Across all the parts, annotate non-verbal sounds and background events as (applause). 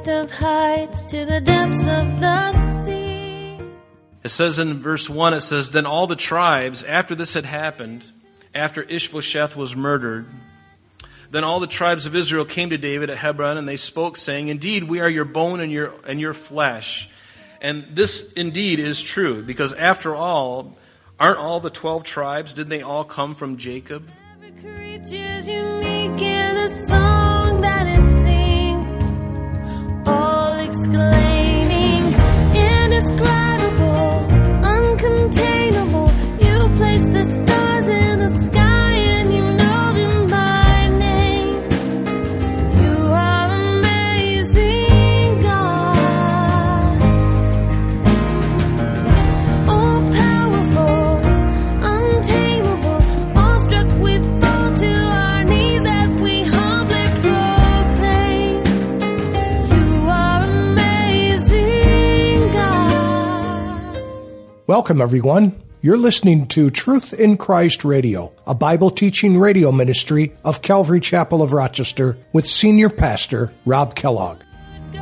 highest of heights to the depths of the sea. It says in verse 1, it says, Then all the tribes, after this had happened, after Ishbosheth was murdered, then all the tribes of Israel came to David at Hebron, and they spoke, saying, Indeed, we are your bone and your, and your flesh. And this indeed is true, because after all, aren't all the 12 tribes, didn't they all come from Jacob? Exclaiming, indescribable, uncontainable. Welcome, everyone. You're listening to Truth in Christ Radio, a Bible teaching radio ministry of Calvary Chapel of Rochester with Senior Pastor Rob Kellogg. Ours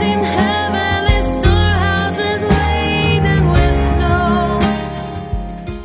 in heavenly storehouses laden with snow.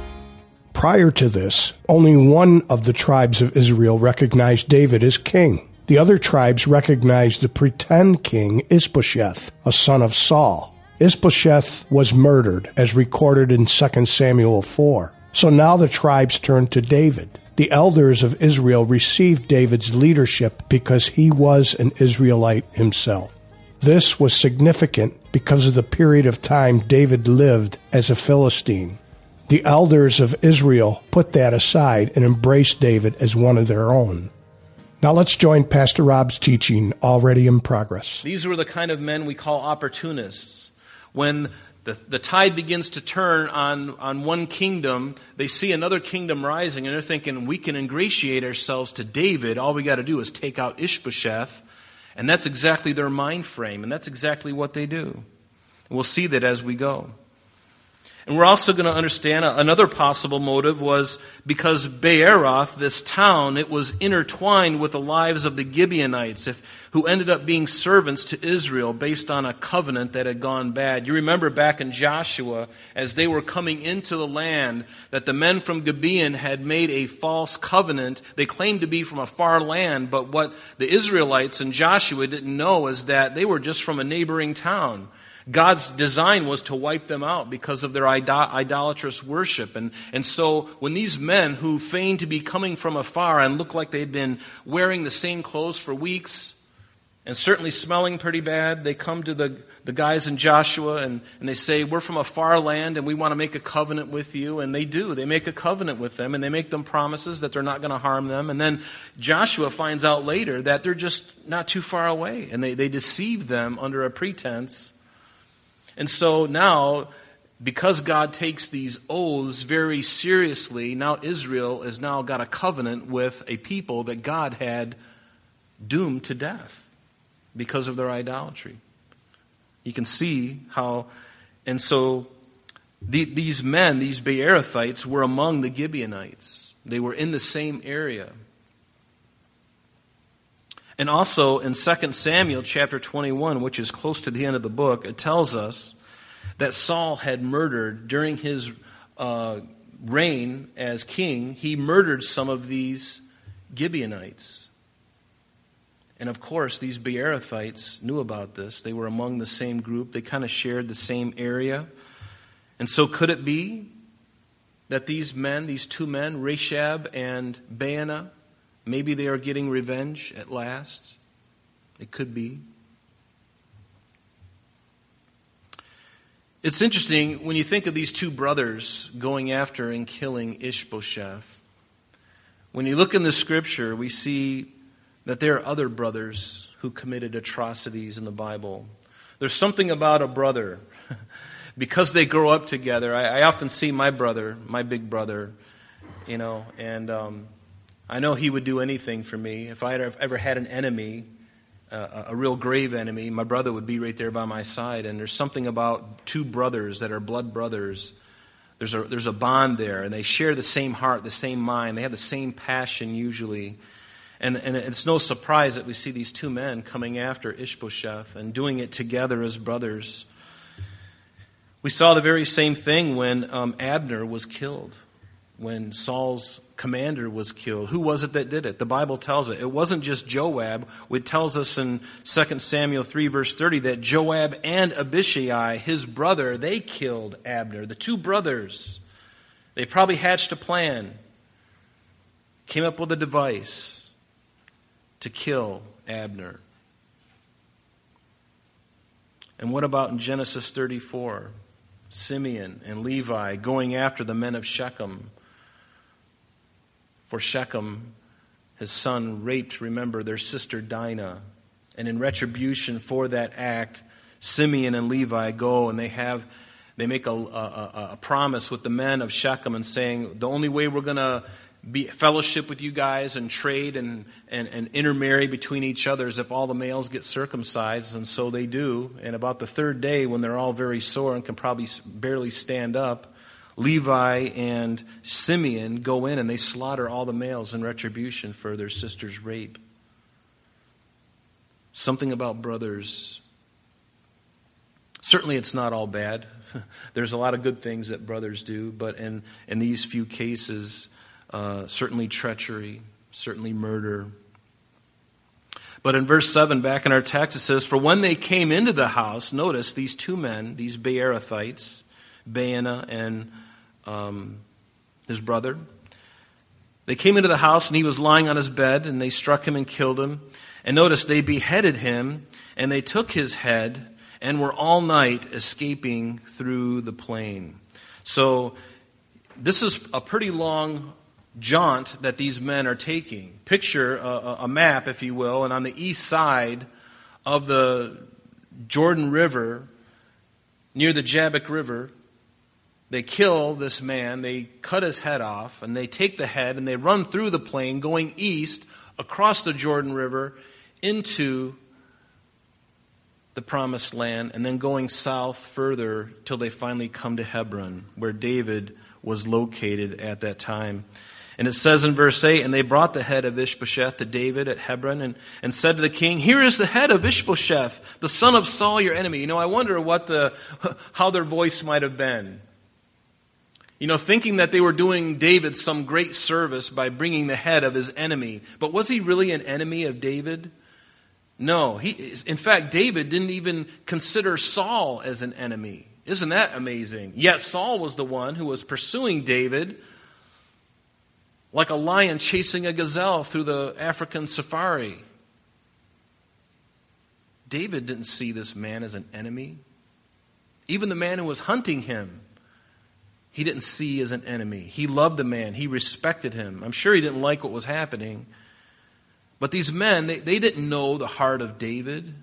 Prior to this, only one of the tribes of Israel recognized David as king. The other tribes recognized the pretend king Ishbosheth, a son of Saul. Ishbosheth was murdered, as recorded in 2 Samuel 4. So now the tribes turned to David. The elders of Israel received David's leadership because he was an Israelite himself. This was significant because of the period of time David lived as a Philistine. The elders of Israel put that aside and embraced David as one of their own. Now let's join Pastor Rob's teaching already in progress. These were the kind of men we call opportunists. When the, the tide begins to turn on, on one kingdom, they see another kingdom rising, and they're thinking, we can ingratiate ourselves to David. All we got to do is take out Ishbosheth. And that's exactly their mind frame, and that's exactly what they do. We'll see that as we go. And we're also going to understand uh, another possible motive was because Beeroth, this town, it was intertwined with the lives of the Gibeonites, if, who ended up being servants to Israel based on a covenant that had gone bad. You remember back in Joshua, as they were coming into the land, that the men from Gibeon had made a false covenant. They claimed to be from a far land, but what the Israelites and Joshua didn't know is that they were just from a neighboring town. God's design was to wipe them out because of their idol- idolatrous worship. And, and so, when these men who feigned to be coming from afar and looked like they'd been wearing the same clothes for weeks and certainly smelling pretty bad, they come to the, the guys in Joshua and, and they say, We're from a far land and we want to make a covenant with you. And they do. They make a covenant with them and they make them promises that they're not going to harm them. And then Joshua finds out later that they're just not too far away and they, they deceive them under a pretense. And so now, because God takes these oaths very seriously, now Israel has now got a covenant with a people that God had doomed to death because of their idolatry. You can see how, and so the, these men, these Beerothites, were among the Gibeonites. They were in the same area. And also in 2 Samuel chapter 21, which is close to the end of the book, it tells us that Saul had murdered during his uh, reign as king, he murdered some of these Gibeonites. And of course, these Beerothites knew about this. They were among the same group, they kind of shared the same area. And so, could it be that these men, these two men, Rechab and Baanah, Maybe they are getting revenge at last. It could be. It's interesting when you think of these two brothers going after and killing Ishbosheth. When you look in the scripture, we see that there are other brothers who committed atrocities in the Bible. There's something about a brother. (laughs) because they grow up together, I, I, often see my brother, my big brother, you know, and um, I know he would do anything for me. If I had ever had an enemy, uh, a real grave enemy, my brother would be right there by my side. And there's something about two brothers that are blood brothers. There's a, there's a bond there, and they share the same heart, the same mind. They have the same passion usually. And, and it's no surprise that we see these two men coming after Ishbosheth and doing it together as brothers. We saw the very same thing when um, Abner was killed, when Saul's commander was killed. Who was it that did it? The Bible tells it. It wasn't just Joab. It tells us in 2 Samuel 3, verse 30, that Joab and Abishai, his brother, they killed Abner. The two brothers. They probably hatched a plan, came up with a device to kill Abner. And what about in Genesis 34? Simeon and Levi going after the men of Shechem. For Shechem, his son, raped, remember, their sister Dinah. And in retribution for that act, Simeon and Levi go and they have they make a, a, a promise with the men of Shechem and saying, the only way we're going to be fellowship with you guys and trade and, and, and intermarry between each other is if all the males get circumcised, and so they do. And about the third day, when they're all very sore and can probably barely stand up, Levi and Simeon go in and they slaughter all the males in retribution for their sister's rape. Something about brothers. Certainly, it's not all bad. (laughs) There's a lot of good things that brothers do, but in, in these few cases, uh, certainly treachery, certainly murder. But in verse 7, back in our text, it says, For when they came into the house, notice these two men, these Beerothites, Baana and um, his brother, they came into the house and he was lying on his bed and they struck him and killed him. And notice they beheaded him and they took his head and were all night escaping through the plain. So, this is a pretty long jaunt that these men are taking. Picture a, a, map, if you will, and on the east side of the Jordan River, near the Jabbok River, they kill this man, they cut his head off, and they take the head and they run through the plain going east across the Jordan River into the promised land and then going south further till they finally come to Hebron, where David was located at that time. And it says in verse 8, And they brought the head of Ishbosheth to David at Hebron and, and said to the king, Here is the head of Ishbosheth, the son of Saul, your enemy. You know, I wonder what the, (laughs) how their voice might have been. You know, thinking that they were doing David some great service by bringing the head of his enemy. But was he really an enemy of David? No, he, in fact, David didn't even consider Saul as an enemy. Isn't that amazing? Yet Saul was the one who was pursuing David like a lion chasing a gazelle through the African safari. David didn't see this man as an enemy. Even the man who was hunting him, he didn't see as an enemy. He loved the man, he respected him. I'm sure he didn't like what was happening. But these men, they, they didn't know the heart of David.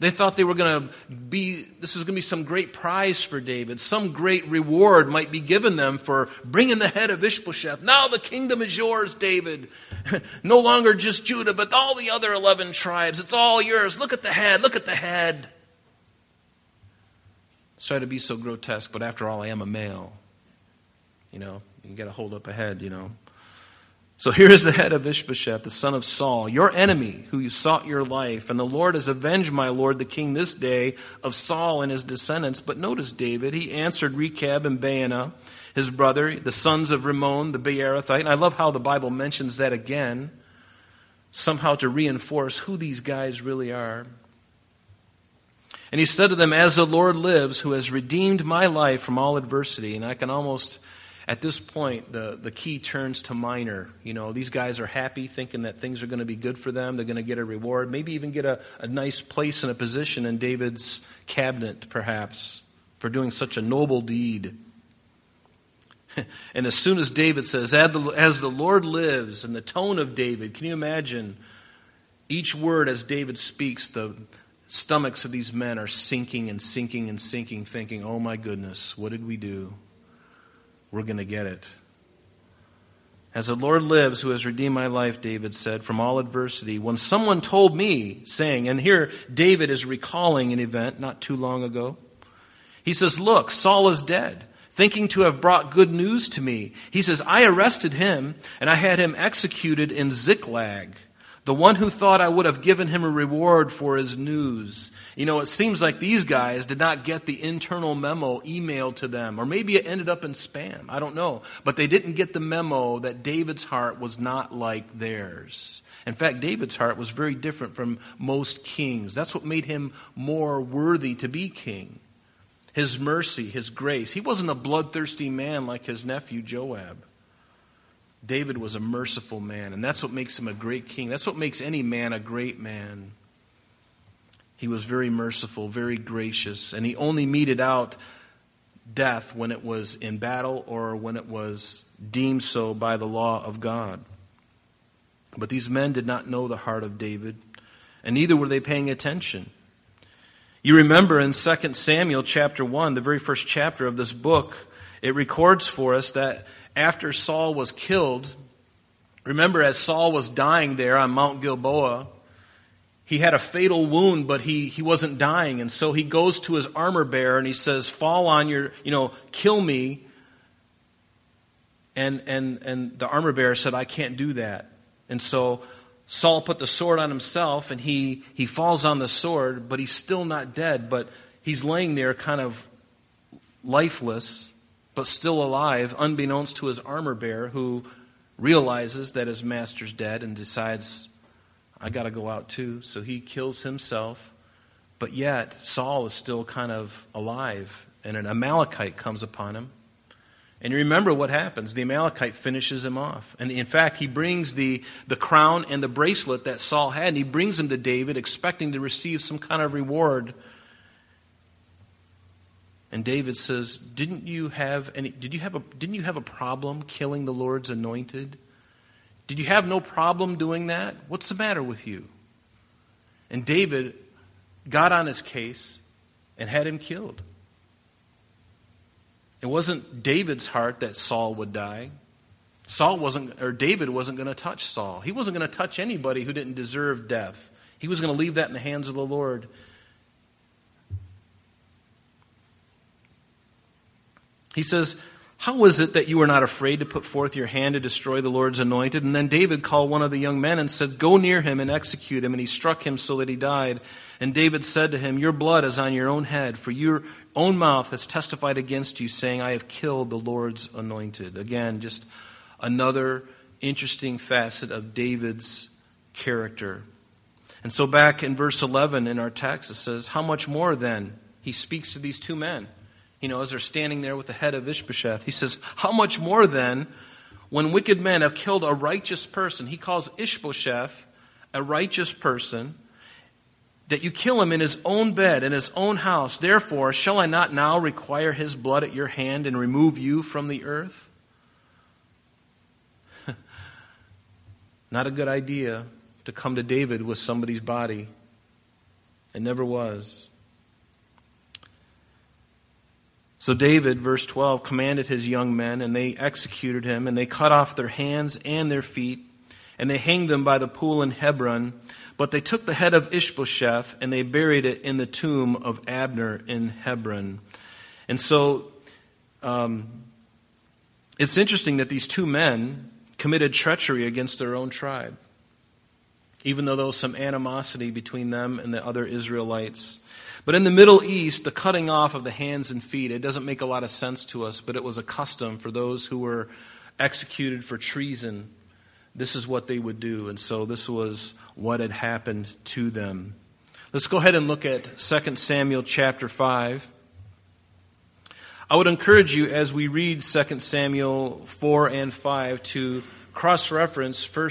They thought they were going to be, this was going to be some great prize for David. Some great reward might be given them for bringing the head of Ishbosheth. Now the kingdom is yours, David. (laughs) no longer just Judah, but all the other 11 tribes. It's all yours. Look at the head. Look at the head. Sorry to be so grotesque, but after all, I am a male. You know, you got to hold up a head, you know. So (laughs) here is the head of Ishbosheth, the son of Saul, your enemy, who you sought your life. And the Lord has avenged my Lord the king this day of Saul and his descendants. But notice David, he answered Rechab and Baana, his brother, the sons of Rimmon, the Beerothite. And I love how the Bible mentions that again, somehow to reinforce who these guys really are. And he said to them, As the Lord lives, who has redeemed my life from all adversity, and I can almost at this point, the, the key turns to minor. You know, these guys are happy, thinking that things are going to be good for them. They're going to get a reward, maybe even get a, a nice place and a position in David's cabinet, perhaps, for doing such a noble deed. (laughs) and as soon as David says, As the Lord lives, and the tone of David, can you imagine each word as David speaks, the stomachs of these men are sinking and sinking and sinking, thinking, Oh my goodness, what did we do? we're going to get it. As the Lord lives, who has redeemed my life, David said, from all adversity, when someone told me, saying, and here David is recalling an event not too long ago. He says, Look, Saul is dead. thinking to have brought good news to me. He says, I arrested him, and I had him executed in Ziklag, the one who thought I would have given him a reward for his news. You know, it seems like these guys did not get the internal memo emailed to them, or maybe it ended up in spam. I don't know. But they didn't get the memo that David's heart was not like theirs. In fact, David's heart was very different from most kings. That's what made him more worthy to be king. His mercy, his grace. He wasn't a bloodthirsty man like his nephew Joab. David was a merciful man, and that's what makes him a great king. That's what makes any man a great man. He was very merciful, very gracious, and he only meted out death when it was in battle or when it was deemed so by the law of God. But these men did not know the heart of David, and neither were they paying attention. You remember in 2 Samuel chapter 1, the very first chapter of this book, it records for us that after Saul was killed, remember as Saul was dying there on Mount Gilboa, he had a fatal wound, but he, he wasn't dying. And so he goes to his armor bearer and he says, Fall on your, you know, kill me. And, and, and the armor bearer said, I can't do that. And so Saul put the sword on himself and he, he falls on the sword, but he's still not dead. But he's laying there kind of lifeless, but still alive, unbeknownst to his armor bearer, who realizes that his master's dead and decides, I got to go out too. So he kills himself. But yet, Saul is still kind of alive, and an Amalekite comes upon him. And you remember what happens. The Amalekite finishes him off. And in fact, he brings the, the crown and the bracelet that Saul had, and he brings them to David, expecting to receive some kind of reward. And David says, Didn't you have any did you have a didn't you have a problem killing the Lord's anointed? Did you have no problem doing that? What's the matter with you? And David got on his case and had him killed. It wasn't David's heart that Saul would die. Saul wasn't, or David wasn't going to touch Saul. He wasn't going to touch anybody who didn't deserve death. He was going to leave that in the hands of the Lord. He says, how is it that you were not afraid to put forth your hand to destroy the Lord's anointed? And then David called one of the young men and said, Go near him and execute him. And he struck him so that he died. And David said to him, Your blood is on your own head, for your own mouth has testified against you, saying, I have killed the Lord's anointed. Again, just another interesting facet of David's character. And so, back in verse 11 in our text, it says, How much more then? He speaks to these two men you know, as they're standing there with the head of Ishbosheth. He says, How much more then, when wicked men have killed a righteous person? He calls Ishbosheth a righteous person, that you kill him in his own bed, in his own house. Therefore, shall I not now require his blood at your hand and remove you from the earth? (laughs) not a good idea to come to David with somebody's body. It never was. So David, verse 12, commanded his young men, and they executed him, and they cut off their hands and their feet, and they hanged them by the pool in Hebron. But they took the head of Ishbosheth, and they buried it in the tomb of Abner in Hebron. And so um, it's interesting that these two men committed treachery against their own tribe, even though there was some animosity between them and the other Israelites. But in the Middle East, the cutting off of the hands and feet, it doesn't make a lot of sense to us, but it was a custom for those who were executed for treason. This is what they would do. And so this was what had happened to them. Let's go ahead and look at 2 Samuel chapter 5. I would encourage you as we read 2 Samuel 4 and 5 to cross reference 1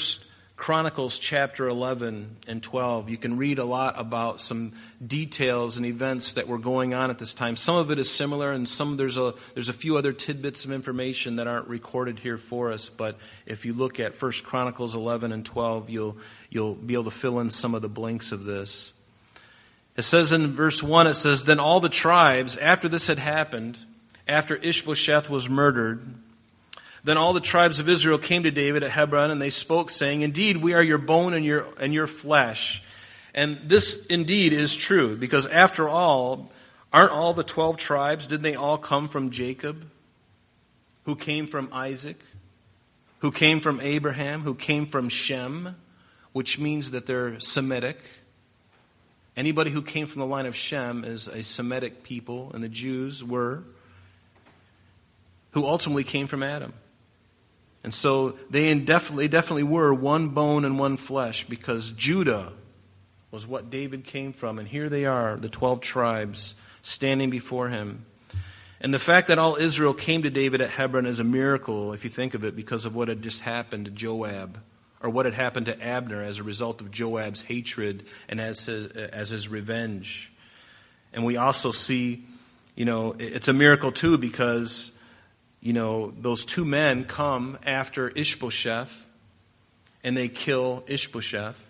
Chronicles chapter 11 and 12, you can read a lot about some details and events that were going on at this time. Some of it is similar, and some there's a there's a few other tidbits of information that aren't recorded here for us. But if you look at 1 Chronicles 11 and 12, you'll you'll be able to fill in some of the blanks of this. It says in verse 1, it says, Then all the tribes, after this had happened, after Ishbosheth was murdered, then all the tribes of Israel came to David at Hebron, and they spoke, saying, Indeed, we are your bone and your, and your flesh. And this indeed is true, because after all, aren't all the 12 tribes, didn't they all come from Jacob? who came from Isaac, who came from Abraham, who came from Shem, which means that they're Semitic. Anybody who came from the line of Shem is a Semitic people, and the Jews were, who ultimately came from Adam. And so they definitely, definitely were one bone and one flesh because Judah was what David came from. And here they are, the 12 tribes, standing before him. And the fact that all Israel came to David at Hebron is a miracle, if you think of it, because of what had just happened to Joab, or what had happened to Abner as a result of Joab's hatred and as his, as his revenge. And we also see, you know, it's a miracle too because, you know, those two men come after Ishbosheth and they kill Ishbosheth.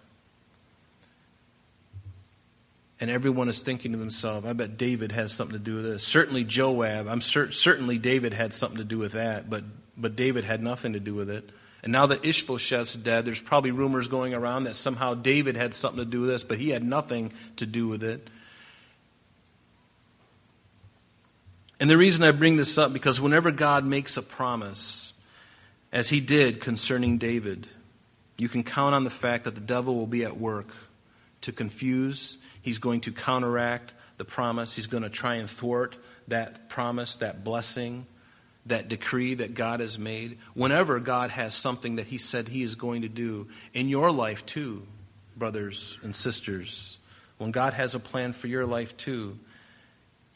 And everyone is thinking to themselves, I bet David has something to do with this. Certainly Joab, I'm cer- certainly David had something to do with that, but, but David had nothing to do with it. And now that Ishbosheth's dead, there's probably rumors going around that somehow David had something to do with this, but he had nothing to do with it. And the reason I bring this up, because whenever God makes a promise, as he did concerning David, you can count on the fact that the devil will be at work to confuse He's going to counteract the promise. He's going to try and thwart that promise, that blessing, that decree that God has made. Whenever God has something that He said He is going to do in your life, too, brothers and sisters, when God has a plan for your life, too,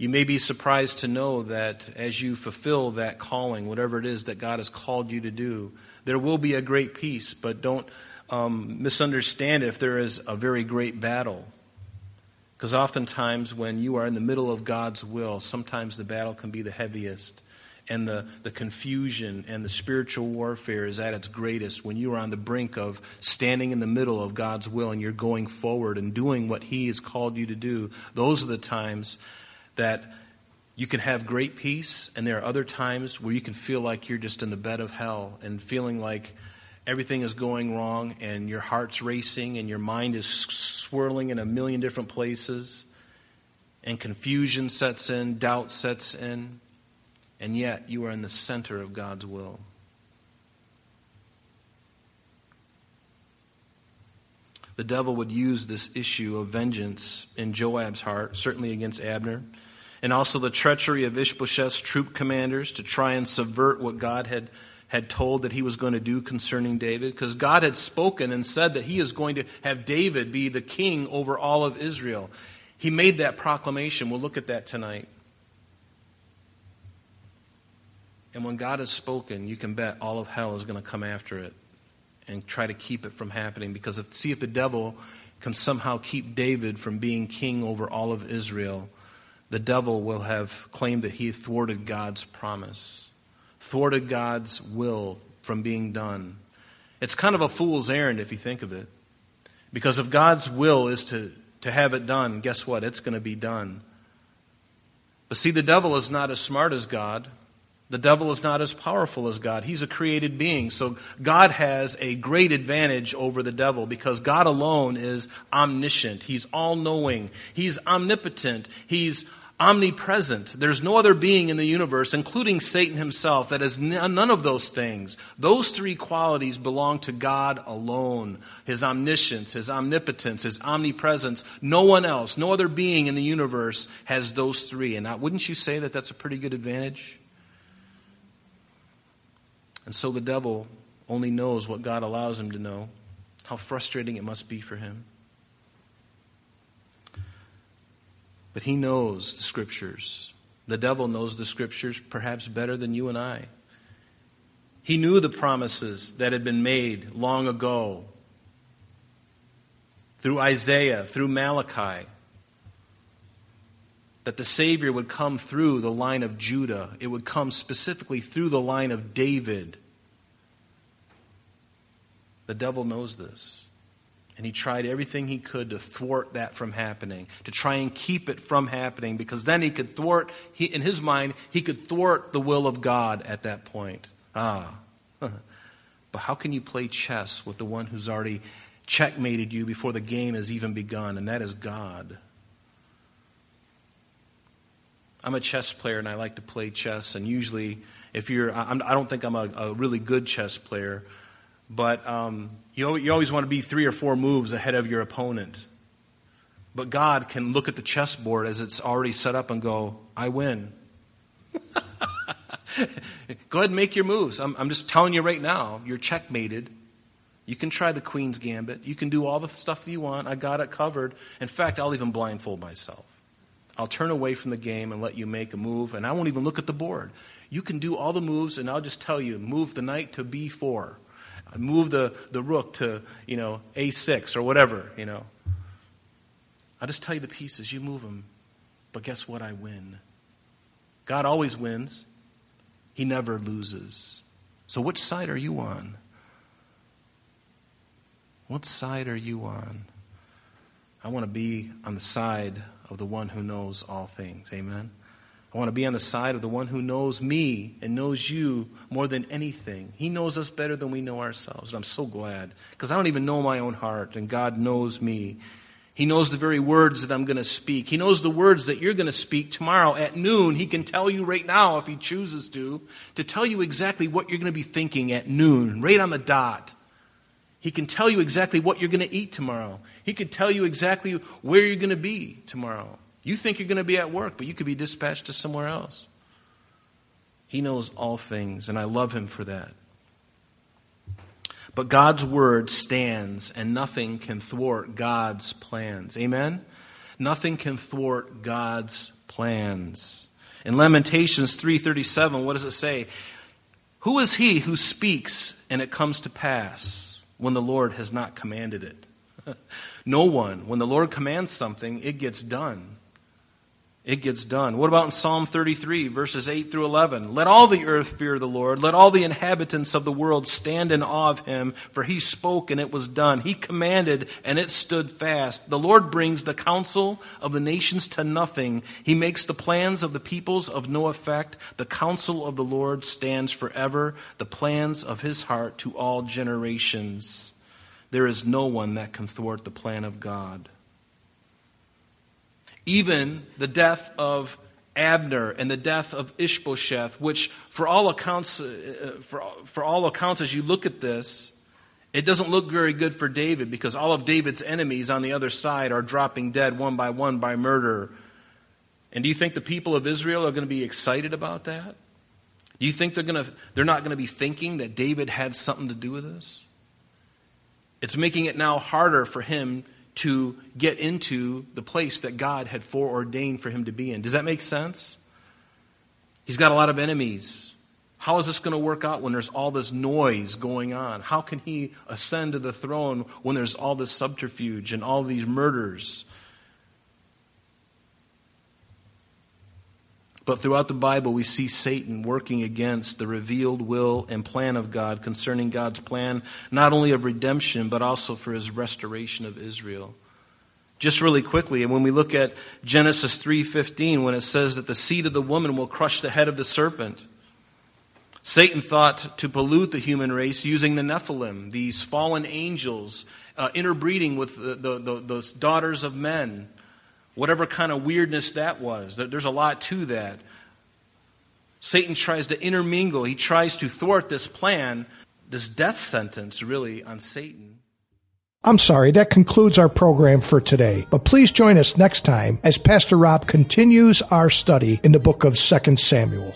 you may be surprised to know that as you fulfill that calling, whatever it is that God has called you to do, there will be a great peace, but don't um, misunderstand if there is a very great battle. Because oftentimes, when you are in the middle of God's will, sometimes the battle can be the heaviest. And the, the confusion and the spiritual warfare is at its greatest when you are on the brink of standing in the middle of God's will and you're going forward and doing what He has called you to do. Those are the times that you can have great peace, and there are other times where you can feel like you're just in the bed of hell and feeling like everything is going wrong and your heart's racing and your mind is swirling in a million different places and confusion sets in, doubt sets in, and yet you are in the center of God's will. The devil would use this issue of vengeance in Joab's heart, certainly against Abner, and also the treachery of Ishbosheth's troop commanders to try and subvert what God had had told that he was going to do concerning David? Because God had spoken and said that he is going to have David be the king over all of Israel. He made that proclamation. We'll look at that tonight. And when God has spoken, you can bet all of hell is going to come after it and try to keep it from happening. Because if, see if the devil can somehow keep David from being king over all of Israel, the devil will have claimed that he thwarted God's promise thwarted God's will from being done. It's kind of a fool's errand if you think of it. Because if God's will is to, to have it done, guess what? It's going to be done. But see, the devil is not as smart as God. The devil is not as powerful as God. He's a created being. So God has a great advantage over the devil because God alone is omniscient. He's all knowing. He's omnipotent. He's omnipresent. There's no other being in the universe, including Satan himself, that is none of those things. Those three qualities belong to God alone His omniscience, His omnipotence, His omnipresence. No one else, no other being in the universe has those three. And wouldn't you say that that's a pretty good advantage? And so the devil only knows what God allows him to know. How frustrating it must be for him. But he knows the scriptures. The devil knows the scriptures perhaps better than you and I. He knew the promises that had been made long ago through Isaiah, through Malachi, that the Savior would come through the line of Judah. It would come specifically through the line of David. The devil knows this. And he tried everything he could to thwart that from happening, to try and keep it from happening, because then he could thwart, he, in his mind, he could thwart the will of God at that point. Ah. (laughs) but how can you play chess with the one who's already checkmated you before the game has even begun? And that is God. I'm a chess player and I like to play chess, and usually if you're, I'm, I do not think I'm a, a, really good chess player, but um, you, you always want to be three or four moves ahead of your opponent. But God can look at the chessboard as it's already set up and go, I win. (laughs) go ahead and make your moves. I'm, I'm just telling you right now, you're checkmated. You can try the Queen's Gambit. You can do all the stuff that you want. I got it covered. In fact, I'll even blindfold myself. I'll turn away from the game and let you make a move, and I won't even look at the board. You can do all the moves, and I'll just tell you move the knight to b4, move the, the rook to you know a6 or whatever. You know, I'll just tell you the pieces. You move them, but guess what? I win. God always wins. He never loses. So, which side are you on? What side are you on? I want to be on the side of the one who knows all things. Amen. I want to be on the side of the one who knows me and knows you more than anything. He knows us better than we know ourselves. And I'm so glad because I don't even know my own heart, and God knows me. He knows the very words that I'm going to speak. He knows the words that you're going to speak tomorrow at noon. He can tell you right now, if He chooses to, to tell you exactly what you're going to be thinking at noon, right on the dot. He can tell you exactly what you're going to eat tomorrow. He could tell you exactly where you're going to be tomorrow. You think you're going to be at work, but you could be dispatched to somewhere else. He knows all things, and I love him for that. But God's word stands, and nothing can thwart God's plans. Amen? Nothing can thwart God's plans. In Lamentations 3:37, what does it say? Who is he who speaks and it comes to pass? when the Lord has not commanded it. (laughs) no one. When the Lord commands something, it gets done. It gets done. What about in Psalm 33, verses 8 through 11? Let all the earth fear the Lord. Let all the inhabitants of the world stand in awe of him, for he spoke and it was done. He commanded and it stood fast. The Lord brings the counsel of the nations to nothing. He makes the plans of the peoples of no effect. The counsel of the Lord stands forever, the plans of his heart to all generations. There is no one that can thwart the plan of God. Even the death of Abner and the death of Ishbosheth, which, for all accounts, uh, for, for all accounts, as you look at this, it doesn't look very good for David because all of David's enemies on the other side are dropping dead one by one by murder. And do you think the people of Israel are going to be excited about that? Do you think they're, going to, they're not going to be thinking that David had something to do with this? It's making it now harder for him to get into the place that God had foreordained for him to be in. Does that make sense? He's got a lot of enemies. How is this going to work out when there's all this noise going on? How can he ascend to the throne when there's all this subterfuge and all these murders? But throughout the Bible, we see Satan working against the revealed will and plan of God concerning God's plan, not only of redemption, but also for his restoration of Israel. Just really quickly, and when we look at Genesis 3:15 when it says that the seed of the woman will crush the head of the serpent, Satan thought to pollute the human race using the Nephilim, these fallen angels, uh, interbreeding with the, the, the, those daughters of men, whatever kind of weirdness that was. There's a lot to that. Satan tries to intermingle, he tries to thwart this plan, this death sentence, really, on Satan. I'm sorry, that concludes our program for today. But please join us next time as Pastor Rob continues our study in the book of 2 Samuel.